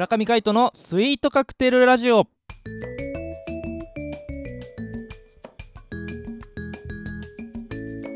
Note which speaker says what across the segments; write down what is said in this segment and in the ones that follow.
Speaker 1: 村上海人のスイートカクテルラジオ。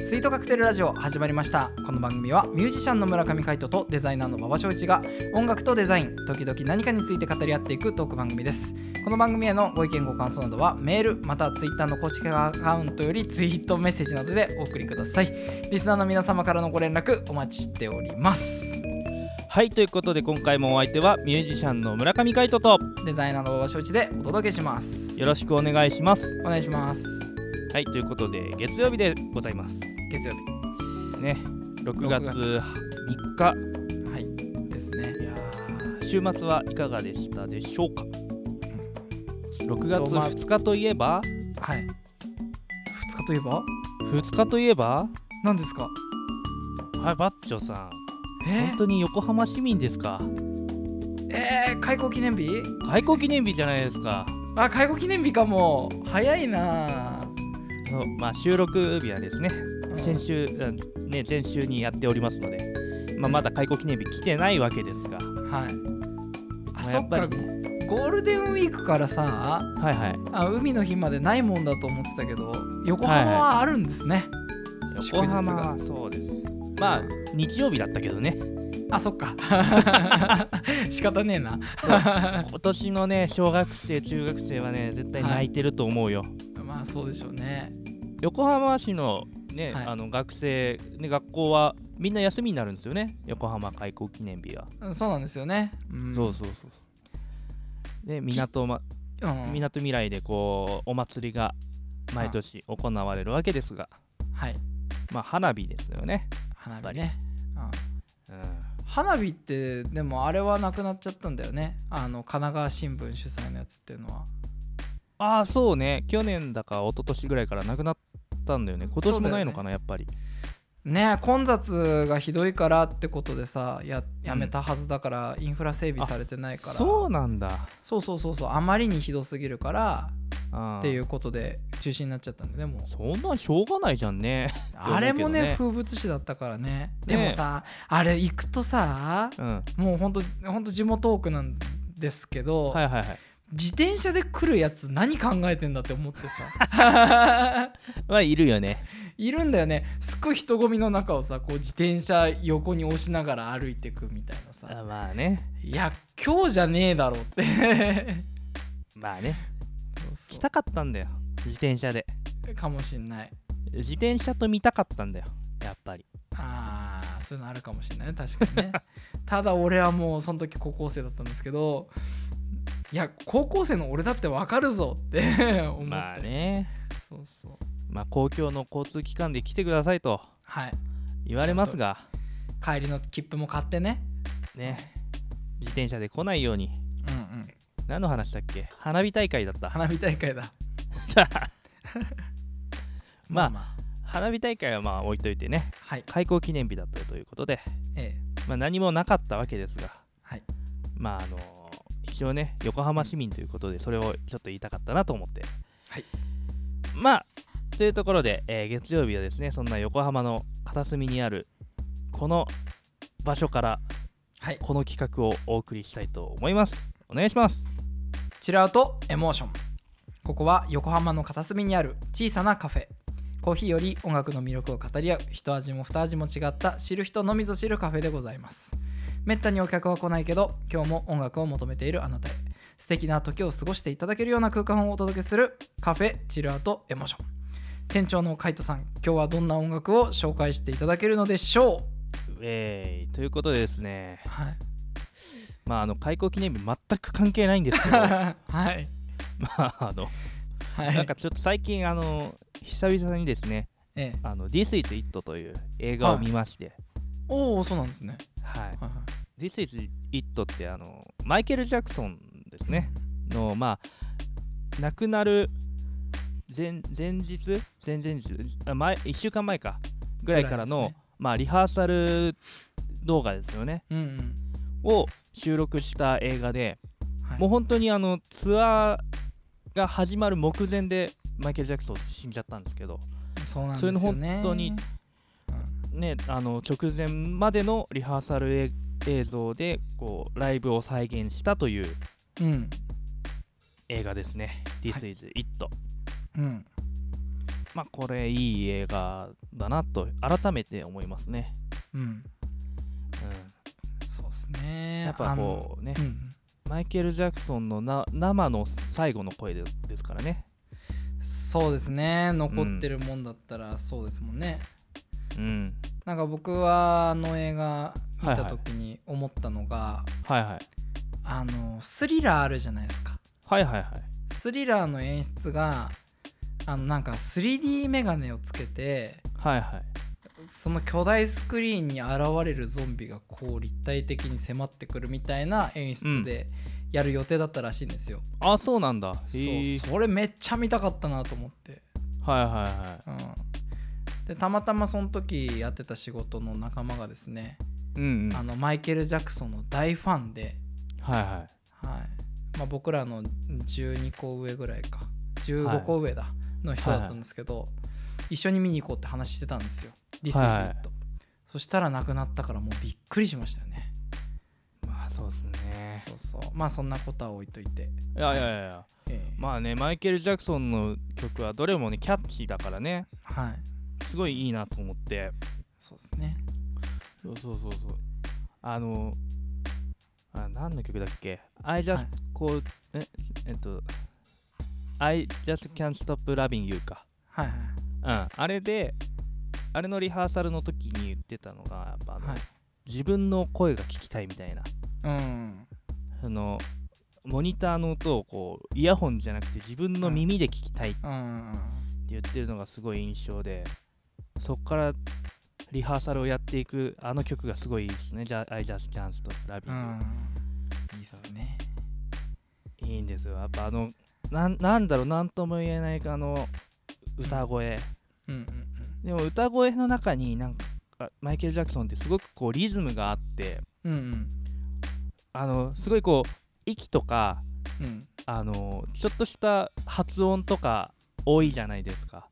Speaker 2: スイートカクテルラジオ始まりました。この番組はミュージシャンの村上海人とデザイナーの馬場翔一が音楽とデザイン時々何かについて語り合っていくトーク番組です。この番組へのご意見ご感想などはメールまたはツイッターの公式アカウントよりツイートメッセージなどでお送りください。リスナーの皆様からのご連絡お待ちしております。
Speaker 1: はいということで今回もお相手はミュージシャンの村上海人と
Speaker 2: デザイナーの馬場翔一でお届けします。
Speaker 1: よろしくお願いします。
Speaker 2: お願いします。
Speaker 1: はいということで月曜日でございます。
Speaker 2: 月曜
Speaker 1: ね6月
Speaker 2: 6
Speaker 1: 3日
Speaker 2: 日。はいですね。
Speaker 1: いやー週末はいかがでしたでしょうか？6月
Speaker 2: まあ
Speaker 1: 2日といえば？
Speaker 2: はい。2日といえば
Speaker 1: ？2日といえば？
Speaker 2: 何ですか？
Speaker 1: はいバッチョさん。
Speaker 2: え
Speaker 1: 本当に横浜市民ですか？
Speaker 2: えー、開港記念日？
Speaker 1: 開港記念日じゃないですか。
Speaker 2: あ開港記念日かも。早いな。
Speaker 1: そうまあ収録日はですね
Speaker 2: うん。
Speaker 1: 先週、うんね、前週にやっておりますので、まあ、まだ開港記念日来てないわけですが、
Speaker 2: はい。あ
Speaker 1: まあ
Speaker 2: そっか。
Speaker 1: やっぱりね。
Speaker 2: ゴールデンウィークからさ
Speaker 1: はいはい。
Speaker 2: あ海の日までないもんだと思ってたけど横浜はあるんですね、
Speaker 1: 横浜はそうですまあ日曜日だったけどね。
Speaker 2: あそっか。仕方ねえな。
Speaker 1: 今年のね小学生中学生はね絶対泣いてると思うよ、
Speaker 2: まあそうでしょうね。
Speaker 1: 横浜市のね、
Speaker 2: はい。
Speaker 1: あの学生、ね、学校はみんな休みになるんですよね。横浜開港記念日は、
Speaker 2: うんそうなんですよね、うん、
Speaker 1: そうそうそうで港,、ま、
Speaker 2: うん。
Speaker 1: みなとみらいでこうお祭りが毎年行われるわけですが、
Speaker 2: はい。
Speaker 1: まあ花火ですよね、
Speaker 2: 花火ね、うん。
Speaker 1: うん、
Speaker 2: 花火ってでもあれはなくなっちゃったんだよね。あの神奈川新聞主催のやつっていうのは。
Speaker 1: ああそうね。去年だか一昨年ぐらいからなくなったんだよね。今年もないのかな、やっぱり
Speaker 2: ね混雑がひどいからってことでさややめたはずだから、インフラ整備されてないから。
Speaker 1: そうなんだ。
Speaker 2: そうそうそうそうあまりにひどすぎるから
Speaker 1: あ
Speaker 2: っていううことで中止になっちゃったんで。でも
Speaker 1: そんなんしょうがないじゃんね。
Speaker 2: あれもね風物詩だったからね。でもさあれ行くとさ
Speaker 1: うん。
Speaker 2: もうほんとほんと地元多くなんですけど、
Speaker 1: はいはいはい
Speaker 2: 自転車で来るやつ何考えてんだって思ってさ。
Speaker 1: まあいるよね。
Speaker 2: いるんだよね。すっごい人混みの中をさこう自転車横に押しながら歩いてくみたいなさ。
Speaker 1: あまあね。
Speaker 2: いや今日じゃねえだろって。
Speaker 1: まあね。来たかったんだよ。自転車で。
Speaker 2: うかもしんない。
Speaker 1: 自転車と見たかったんだよ。やっぱり。
Speaker 2: あーそういうのあるかもしれないね。確かにね。ただ俺はもうその時高校生だったんですけどいや高校生の俺だってわかるぞって 思って。
Speaker 1: まあね。
Speaker 2: そうそう。
Speaker 1: まあ公共の交通機関で来てくださいと。
Speaker 2: はい。
Speaker 1: 言われますが。
Speaker 2: 帰りの切符も買ってね。
Speaker 1: ね。自転車で来ないように。
Speaker 2: うんうん。
Speaker 1: 何の話だっけ？花火大会だった。
Speaker 2: 花火大会だ。
Speaker 1: まあ
Speaker 2: あ
Speaker 1: 花火大会はまあ置いといてね。
Speaker 2: はい。
Speaker 1: 開港記念日だったということで、
Speaker 2: ええ。
Speaker 1: まあ、何もなかったわけですが。
Speaker 2: はい。
Speaker 1: まああの一応ね横浜市民ということでそれをちょっと言いたかったなと思って。
Speaker 2: はい。
Speaker 1: まあというところで、えー月曜日はですねそんな横浜の片隅にあるこの場所から
Speaker 2: はい。
Speaker 1: この企画をお送りしたいと思います。お願いします。
Speaker 2: チルアウトエモーション。ここは横浜の片隅にある小さなカフェ。コーヒーより音楽の魅力を語り合う一味も二味も違った知る人のみぞ知るカフェでございますめったにお客は来ないけど今日も音楽を求めているあなたへ。素敵な時を過ごしていただけるような空間をお届けするカフェチルアウトエモーション。店長のカイトさん今日はどんな音楽を紹介していただけるのでしょ
Speaker 1: えー、ということでですね。
Speaker 2: うはい。
Speaker 1: まああの開港記念日全く関係ないんですけど。ま
Speaker 2: はい。
Speaker 1: ああの
Speaker 2: はい。
Speaker 1: なんかちょっと最近あの久々にですね
Speaker 2: ええ。
Speaker 1: あの This is It という映画を見まして、
Speaker 2: おおそうなんですね。
Speaker 1: はい。
Speaker 2: はいはい。
Speaker 1: This is It ってあのマイケル・ジャクソンですね。のまあ亡くなる前前日？前々日？あ前1週間前か。ぐらいからの、
Speaker 2: ね。
Speaker 1: まあリハーサル動画ですよね。
Speaker 2: うんうん。
Speaker 1: を収録した映画で、
Speaker 2: はい。
Speaker 1: もう本当にあのツアーが始まる目前でマイケル・ジャクソン死んじゃったんですけど。
Speaker 2: そうなんですよね。
Speaker 1: それの本当に
Speaker 2: うん
Speaker 1: ねあの直前までのリハーサル映像でこうライブを再現したという
Speaker 2: うん。
Speaker 1: 映画ですね「This is It」
Speaker 2: うん。
Speaker 1: まあこれいい映画だなと改めて思いますね、
Speaker 2: うん。
Speaker 1: うん、
Speaker 2: そうですね。
Speaker 1: やっぱこうね。
Speaker 2: うん。
Speaker 1: マイケル・ジャクソンのな生の最後の声でですからね。
Speaker 2: そうですね。残ってるもんだったらそうですもんね、
Speaker 1: うん
Speaker 2: なんか僕はあの映画見た時に思ったのが、
Speaker 1: はいはい。
Speaker 2: あのスリラーあるじゃないですか。
Speaker 1: はいはいはい。
Speaker 2: スリラーの演出があのなんか 3D メガネをつけて
Speaker 1: はいはい。
Speaker 2: その巨大スクリーンに現れるゾンビがこう立体的に迫ってくるみたいな演出でやる予定だったらしいんですよ、
Speaker 1: あそうなんだ。
Speaker 2: そうそれめっちゃ見たかったなと思って、
Speaker 1: はいはいは
Speaker 2: うん、でたまたまその時やってた仕事の仲間がですね、
Speaker 1: いうんうん。
Speaker 2: あのマイケル・ジャクソンの大ファンで、
Speaker 1: はいはい。
Speaker 2: はい。まあ、僕らの12個上ぐらいか。15個上だ、の人だったんですけど、一緒に見に行こうって話してたんですよ「This is
Speaker 1: はい
Speaker 2: It」そしたら亡くなったからもうびっくりしましたよね。
Speaker 1: まあそうですね。
Speaker 2: そうそう。まあそんなことは置いといて、
Speaker 1: いやいやいやいや。
Speaker 2: ええ。
Speaker 1: まあねマイケル・ジャクソンの曲はどれもねキャッチーだからね。
Speaker 2: はい
Speaker 1: すごいいいなと思って。
Speaker 2: そうですね。
Speaker 1: そうそうそうそう。あのあ何の曲だっけ？I just
Speaker 2: はい。
Speaker 1: こうええっと I just can't stop loving you か。
Speaker 2: はいはい。
Speaker 1: うん。あれであれのリハーサルの時に言ってたのがやっぱあの、
Speaker 2: はい。
Speaker 1: 自分の声が聞きたいみたいな。
Speaker 2: うん。
Speaker 1: そのモニターの音をこうイヤホンじゃなくて自分の耳で聞きたいって
Speaker 2: うん。
Speaker 1: 言ってるのがすごい印象でそっからリハーサルをやっていくあの曲がすごいいいですね。じゃあ I just can't stop
Speaker 2: う
Speaker 1: loving
Speaker 2: ん。いいっすね。
Speaker 1: いいんですよ。やっぱあのなんなんだろうなんとも言えないあの歌声、
Speaker 2: うんうん
Speaker 1: でも歌声の中になんかマイケル・ジャクソンってすごくこうリズムがあって。
Speaker 2: うんうん。
Speaker 1: あのすごいこう息とか
Speaker 2: うんうん。
Speaker 1: あのちょっとした発音とか多いじゃないですか。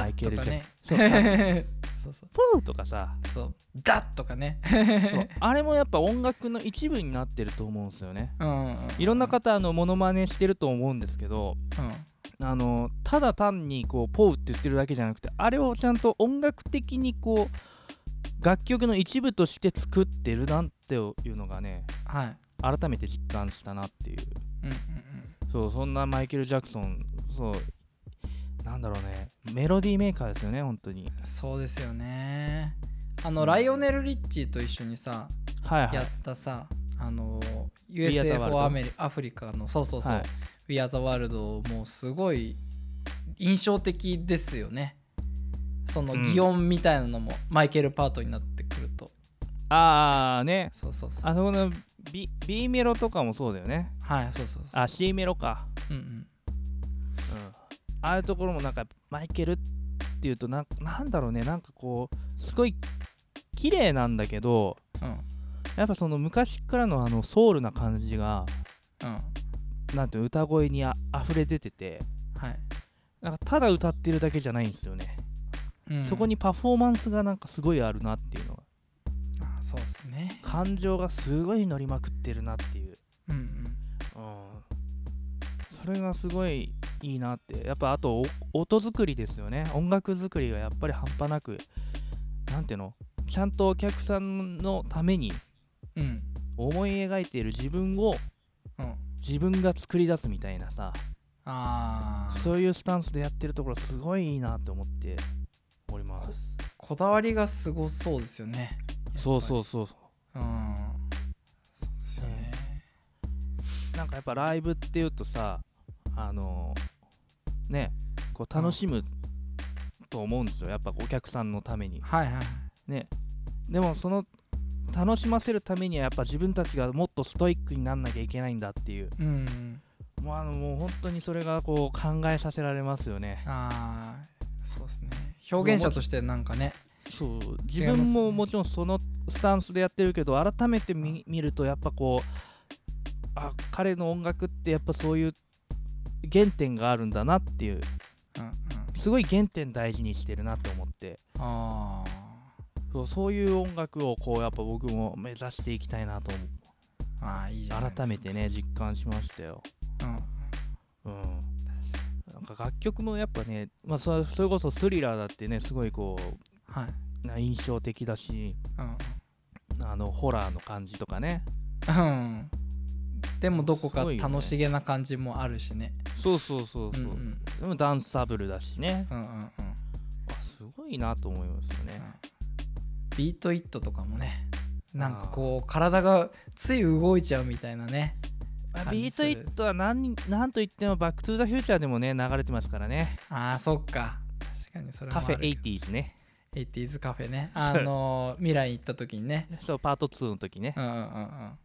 Speaker 2: カ
Speaker 1: マイケル
Speaker 2: ッとかね。
Speaker 1: そうカ
Speaker 2: そうそう。
Speaker 1: プーとかさ。
Speaker 2: そう。ダッとかね。
Speaker 1: そう。あれもやっぱ音楽の一部になってると思うんですよね。
Speaker 2: うんうん
Speaker 1: いろんな方あのモノマネしてると思うんですけど
Speaker 2: うん。
Speaker 1: あのただ単にこうポーって言ってるだけじゃなくてあれをちゃんと音楽的にこう楽曲の一部として作ってるなっていうのがね
Speaker 2: はい。
Speaker 1: 改めて実感したなっていう。
Speaker 2: うんうん。
Speaker 1: そうそんなマイケル・ジャクソンそうなんだろうね。メロディーメーカーですよね本当に。
Speaker 2: うんそうですよね。あの、
Speaker 1: うん。
Speaker 2: ライオネル・リッチーと一緒にさ
Speaker 1: はいはい。
Speaker 2: やったさあの USA for アメリアフリカのそうそうそう、
Speaker 1: はい。
Speaker 2: We Are the World もうすごい印象的ですよね。その
Speaker 1: うん。
Speaker 2: 擬音みたいなのもマイケルパートになってくると、
Speaker 1: ああね。
Speaker 2: そうそうそう
Speaker 1: あそこの B, B メロとかもそうだよね。
Speaker 2: はいそうそうそう
Speaker 1: あ C メロか。
Speaker 2: うんうん
Speaker 1: うんああいうところもなんかマイケルっていうとなんなんだろうねなんかこうすごい綺麗なんだけど
Speaker 2: うん。
Speaker 1: やっぱその昔からのあのソウルな感じが
Speaker 2: うん。
Speaker 1: なんていうの歌声にあ溢れ出てて
Speaker 2: はい、
Speaker 1: なんかただ歌ってるだけじゃないんですよね、
Speaker 2: うん。
Speaker 1: そこにパフォーマンスがなんかすごいあるなっていうのが
Speaker 2: あそうですね。
Speaker 1: 感情がすごい乗りまくってるなっていう、
Speaker 2: うんうん。
Speaker 1: うん、それがすごいいいなって。やっぱあとお音作りですよね。音楽作りがやっぱり半端なくなんていうの？ちゃんとお客さんのために
Speaker 2: うん。
Speaker 1: 思い描いている自分を
Speaker 2: うん。
Speaker 1: 自分が作り出すみたいなさ。
Speaker 2: あー。
Speaker 1: そういうスタンスでやってるところすごいいいなと思っております。
Speaker 2: こだわりがすごそうですよね。
Speaker 1: そうそううそう。そ
Speaker 2: うん。そうですよね。
Speaker 1: うなんかやっぱライブっていうとさあのねこう楽しむと思うんですよ。やっぱお客さんのために。
Speaker 2: はいはい
Speaker 1: ね。でもその楽しませるためにはやっぱ自分たちがもっとストイックになんなきゃいけないんだっていう。
Speaker 2: うん。
Speaker 1: もうあのもう本当にそれがこう考えさせられますよね。
Speaker 2: ああそうですね。表現者としてなんかね。
Speaker 1: そう。自分ももちろんそのスタンスでやってるけど改めて見見るとやっぱこうあ彼の音楽ってやっぱそういう原点があるんだなっていう。
Speaker 2: うんうん。
Speaker 1: すごい原点大事にしてるなと思って。
Speaker 2: ああ
Speaker 1: そうそういう音楽をこうやっぱ僕も目指していきたいなと思
Speaker 2: ああいいじゃ
Speaker 1: 改めてね実感しましたよ。
Speaker 2: うん。
Speaker 1: うん。なんか楽曲もやっぱね、まあ、そそれこそスリラーだってねすごいこ
Speaker 2: はい、
Speaker 1: うな印象的だし
Speaker 2: うん。
Speaker 1: あのホラーの感じとかね。
Speaker 2: うん、でもどこか楽しげな感じもあるしね。
Speaker 1: そうそうそうそう、
Speaker 2: うんうん。
Speaker 1: でもダンサブルだしね。
Speaker 2: うんうんうん。
Speaker 1: あすごいなと思いますよね、
Speaker 2: Beat It とかもね。なんかこう体がつい動いちゃうみたいなね。
Speaker 1: ビートイットは何なんといってもバックトゥザフューチャーでもね流れてますからね。
Speaker 2: あーそっか。確かにそれも
Speaker 1: カフェ
Speaker 2: あるけど
Speaker 1: 80s ね。
Speaker 2: 80s カフェね。あのー未来に行った時にね。
Speaker 1: そうパート2の時ね。
Speaker 2: うんうんうんうん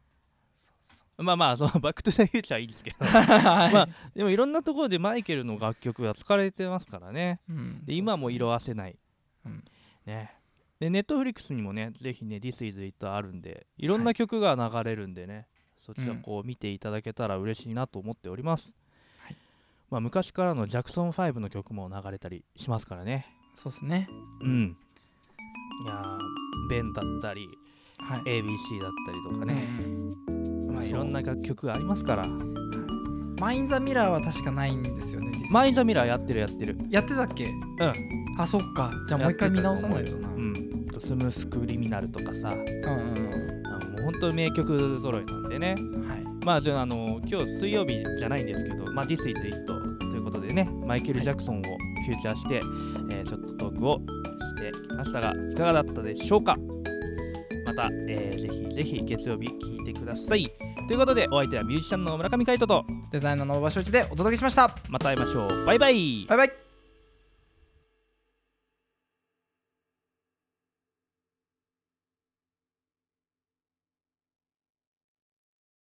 Speaker 1: まあまあその バックトゥザフューチャーいいですけど。
Speaker 2: はい。
Speaker 1: まあでもいろんなところでマイケルの楽曲が使われてますからね。
Speaker 2: うん
Speaker 1: で今も色あせない、
Speaker 2: うん。
Speaker 1: ね。でネットフリックスにもねぜひね This is It あるんでい。ろんな曲が流れるんでね、そちらこう見ていただけたら嬉しいなと思っております、
Speaker 2: はい。
Speaker 1: まあ、昔からのジャクソン5の曲も流れたりしますからね。
Speaker 2: そうですね。
Speaker 1: うん。いやーベンだったり
Speaker 2: はい。
Speaker 1: ABC だったりとかね、
Speaker 2: うん
Speaker 1: いろんな楽曲がありますから。
Speaker 2: マイン・ザ・ミラーは確かないんですよね
Speaker 1: マイン・ザ・ミラーやってるやってる。
Speaker 2: やってたっけ？
Speaker 1: うん。
Speaker 2: あそっか。じゃあもう一回見直さないとな。
Speaker 1: うん。スムースクリミナルとかさ。
Speaker 2: うん
Speaker 1: もう本当に名曲揃いなんでね。
Speaker 2: うんはい。
Speaker 1: まあじゃああの今日水曜日じゃないんですけど、まあ、This is It ということでねマイケル・ジャクソンをフューチャーして、えーちょっとトークをしてきましたがいかがだったでしょうか？また、えーぜひぜひ月曜日聞いてくださいということでお相手はミュージシャンの村上海人と
Speaker 2: デザイナーの大場翔一でお届けしました。
Speaker 1: また会いましょう。バイバイ。
Speaker 2: バイバイ